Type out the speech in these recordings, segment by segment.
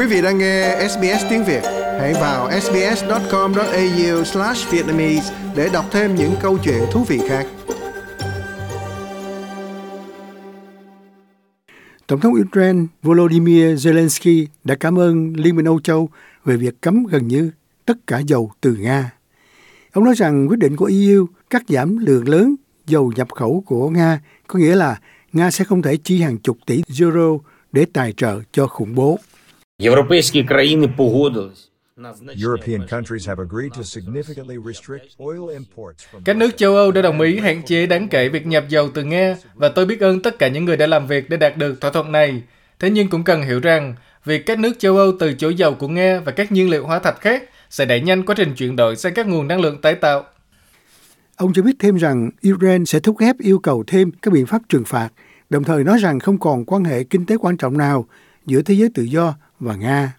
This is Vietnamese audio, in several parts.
Quý vị đang nghe SBS tiếng Việt, hãy vào sbs.com.au/vietnamese để đọc thêm những câu chuyện thú vị khác. Tổng thống Ukraine Volodymyr Zelensky đã cảm ơn Liên minh Âu Châu về việc cấm gần như tất cả dầu từ Nga. Ông nói rằng quyết định của EU cắt giảm lượng lớn dầu nhập khẩu của Nga có nghĩa là Nga sẽ không thể chi hàng chục tỷ euro để tài trợ cho khủng bố. Європейські країни погодились. European countries have agreed to significantly restrict oil imports from Các nước châu Âu đã đồng ý hạn chế đáng kể việc nhập dầu từ Nga và tôi biết ơn tất cả những người đã làm việc để đạt được thỏa thuận này. Thế nhưng cũng cần hiểu rằng, việc các nước châu Âu từ chối dầu của Nga và các nhiên liệu hóa thạch khác sẽ đẩy nhanh quá trình chuyển đổi sang các nguồn năng lượng tái tạo. Ông cho biết thêm rằng Iran sẽ thúc ép yêu cầu thêm các biện pháp trừng phạt, đồng thời nói rằng không còn quan hệ kinh tế quan trọng nào giữa thế giới tự do và Nga.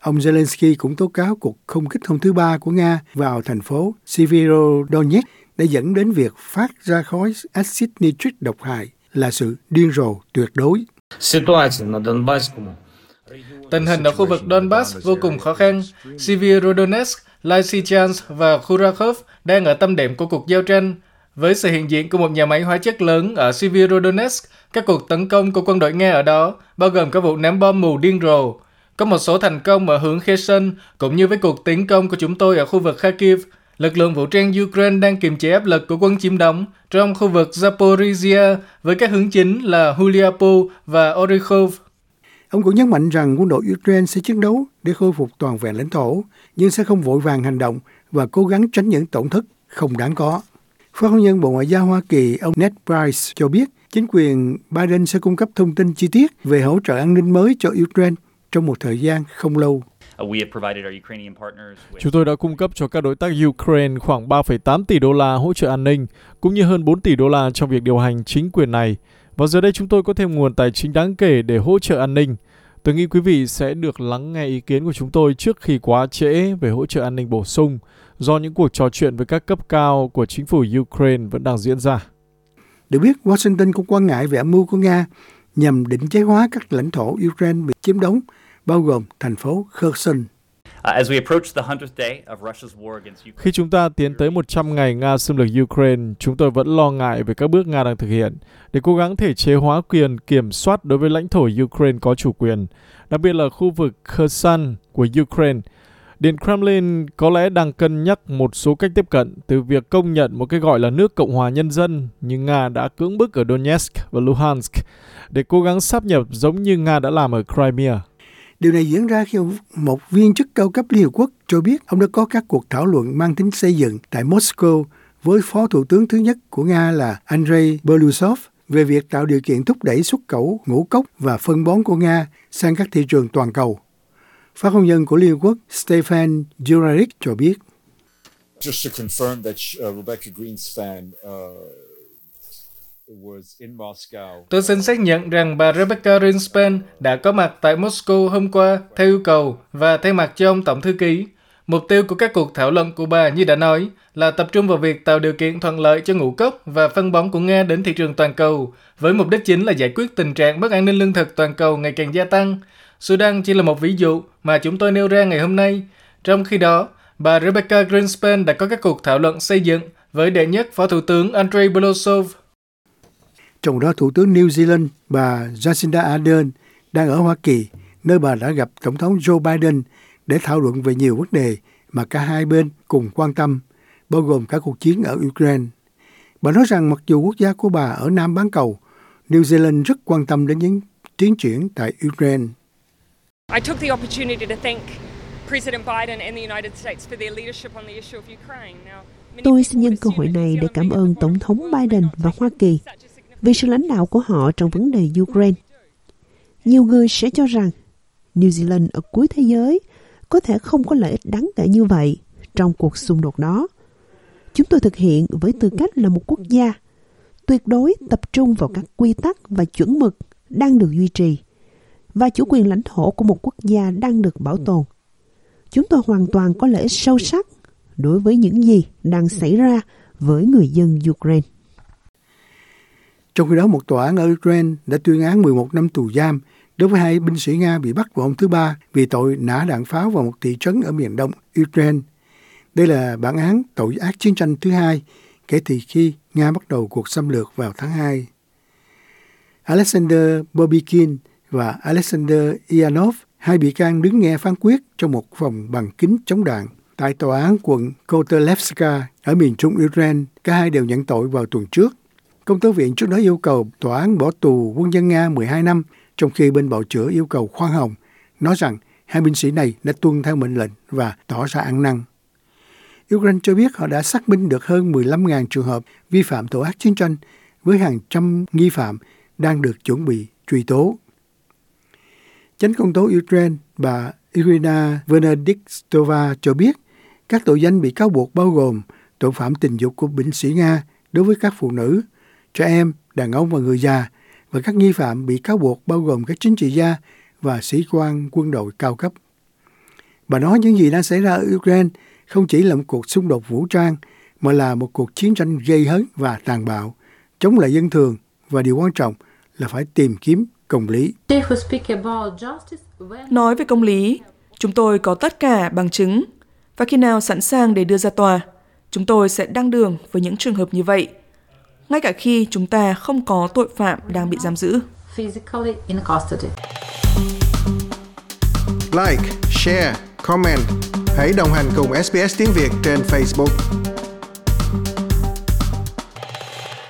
Ông Zelensky cũng tố cáo cuộc không kích hôm thứ ba của Nga vào thành phố Severodonetsk đã dẫn đến việc phát ra khói axit nitric độc hại là sự điên rồ tuyệt đối. Tình hình ở khu vực Donbass vô cùng khó khăn. Severodonetsk, Lysychansk và Khurakov đang ở tâm điểm của cuộc giao tranh, với sự hiện diện của một nhà máy hóa chất lớn ở Severodonetsk, các cuộc tấn công của quân đội Nga ở đó, bao gồm các vụ ném bom mù điên rồ, có một số thành công ở hướng Kherson, cũng như với cuộc tiến công của chúng tôi ở khu vực Kharkiv. Lực lượng vũ trang Ukraine đang kiềm chế áp lực của quân chiếm đóng trong khu vực Zaporizhia với các hướng chính là Huliapu và Orykhov. Ông cũng nhấn mạnh rằng quân đội Ukraine sẽ chiến đấu để khôi phục toàn vẹn lãnh thổ, nhưng sẽ không vội vàng hành động và cố gắng tránh những tổn thất không đáng có. Phát ngôn nhân Bộ Ngoại giao Hoa Kỳ ông Ned Price cho biết chính quyền Biden sẽ cung cấp thông tin chi tiết về hỗ trợ an ninh mới cho Ukraine trong một thời gian không lâu. Chúng tôi đã cung cấp cho các đối tác Ukraine khoảng 3,8 tỷ đô la hỗ trợ an ninh, cũng như hơn 4 tỷ đô la trong việc điều hành chính quyền này. Và giờ đây chúng tôi có thêm nguồn tài chính đáng kể để hỗ trợ an ninh. Tôi nghĩ quý vị sẽ được lắng nghe ý kiến của chúng tôi trước khi quá trễ về hỗ trợ an ninh bổ sung, do những cuộc trò chuyện với các cấp cao của chính phủ Ukraine vẫn đang diễn ra. Được biết, Washington cũng quan ngại về âm mưu của Nga nhằm định chế hóa các lãnh thổ Ukraine bị chiếm đóng, bao gồm thành phố Kherson. Khi chúng ta tiến tới 100 ngày Nga xâm lược Ukraine, chúng tôi vẫn lo ngại về các bước Nga đang thực hiện để cố gắng thể chế hóa quyền kiểm soát đối với lãnh thổ Ukraine có chủ quyền, đặc biệt là khu vực Kherson của Ukraine. Điện Kremlin có lẽ đang cân nhắc một số cách tiếp cận từ việc công nhận một cái gọi là nước Cộng hòa Nhân dân nhưng Nga đã cưỡng bức ở Donetsk và Luhansk để cố gắng sáp nhập giống như Nga đã làm ở Crimea. Điều này diễn ra khi một viên chức cao cấp Liên Hợp Quốc cho biết ông đã có các cuộc thảo luận mang tính xây dựng tại Moscow với Phó Thủ tướng thứ nhất của Nga là Andrei Belousov về việc tạo điều kiện thúc đẩy xuất khẩu ngũ cốc và phân bón của Nga sang các thị trường toàn cầu. Phát ngôn nhân của Liên Hợp Quốc Stefan Juraric cho biết. Just to confirm that uh, Rebecca Greenspan uh, Tôi xin xác nhận rằng bà Rebecca Greenspan đã có mặt tại Moscow hôm qua theo yêu cầu và thay mặt cho ông Tổng Thư ký. Mục tiêu của các cuộc thảo luận của bà như đã nói là tập trung vào việc tạo điều kiện thuận lợi cho ngũ cốc và phân bón của Nga đến thị trường toàn cầu, với mục đích chính là giải quyết tình trạng mất an ninh lương thực toàn cầu ngày càng gia tăng. Sudan chỉ là một ví dụ mà chúng tôi nêu ra ngày hôm nay. Trong khi đó, bà Rebecca Greenspan đã có các cuộc thảo luận xây dựng với đệ nhất Phó Thủ tướng Andrei Belousov trong đó Thủ tướng New Zealand bà Jacinda Ardern đang ở Hoa Kỳ, nơi bà đã gặp Tổng thống Joe Biden để thảo luận về nhiều vấn đề mà cả hai bên cùng quan tâm, bao gồm cả cuộc chiến ở Ukraine. Bà nói rằng mặc dù quốc gia của bà ở Nam bán cầu, New Zealand rất quan tâm đến những tiến triển tại Ukraine. I took the opportunity to thank President Biden and the United States for their leadership on the issue of Ukraine. Now, Tôi xin nhân cơ hội này để cảm ơn Tổng thống Biden và Hoa Kỳ vì sự lãnh đạo của họ trong vấn đề Ukraine. Nhiều người sẽ cho rằng New Zealand ở cuối thế giới có thể không có lợi ích đáng kể như vậy trong cuộc xung đột đó. Chúng tôi thực hiện với tư cách là một quốc gia, tuyệt đối tập trung vào các quy tắc và chuẩn mực đang được duy trì và chủ quyền lãnh thổ của một quốc gia đang được bảo tồn. Chúng tôi hoàn toàn có lợi ích sâu sắc đối với những gì đang xảy ra với người dân Ukraine. Trong khi đó, một tòa án ở Ukraine đã tuyên án 11 năm tù giam đối với hai binh sĩ Nga bị bắt vào hôm thứ Ba vì tội nã đạn pháo vào một thị trấn ở miền đông Ukraine. Đây là bản án tội ác chiến tranh thứ hai kể từ khi Nga bắt đầu cuộc xâm lược vào tháng 2. Alexander Bobikin và Alexander Ianov, hai bị can đứng nghe phán quyết trong một phòng bằng kính chống đạn tại tòa án quận Kotelevska ở miền trung Ukraine. Cả hai đều nhận tội vào tuần trước. Công tố viện trước đó yêu cầu tòa án bỏ tù quân dân Nga 12 năm, trong khi bên bào chữa yêu cầu khoan hồng, nói rằng hai binh sĩ này đã tuân theo mệnh lệnh và tỏ ra ăn năn. Ukraine cho biết họ đã xác minh được hơn 15.000 trường hợp vi phạm tội ác chiến tranh với hàng trăm nghi phạm đang được chuẩn bị truy tố. Chánh công tố Ukraine bà Irina Venediktova cho biết các tội danh bị cáo buộc bao gồm tội phạm tình dục của binh sĩ Nga đối với các phụ nữ, trẻ em, đàn ông và người già và các nghi phạm bị cáo buộc bao gồm các chính trị gia và sĩ quan quân đội cao cấp. Bà nói những gì đang xảy ra ở Ukraine không chỉ là một cuộc xung đột vũ trang mà là một cuộc chiến tranh gây hấn và tàn bạo chống lại dân thường và điều quan trọng là phải tìm kiếm công lý. Nói về công lý, chúng tôi có tất cả bằng chứng và khi nào sẵn sàng để đưa ra tòa, chúng tôi sẽ đăng đường với những trường hợp như vậy, ngay cả khi chúng ta không có tội phạm đang bị giam giữ. Like, share, comment. Hãy đồng hành cùng SBS tiếng Việt trên Facebook.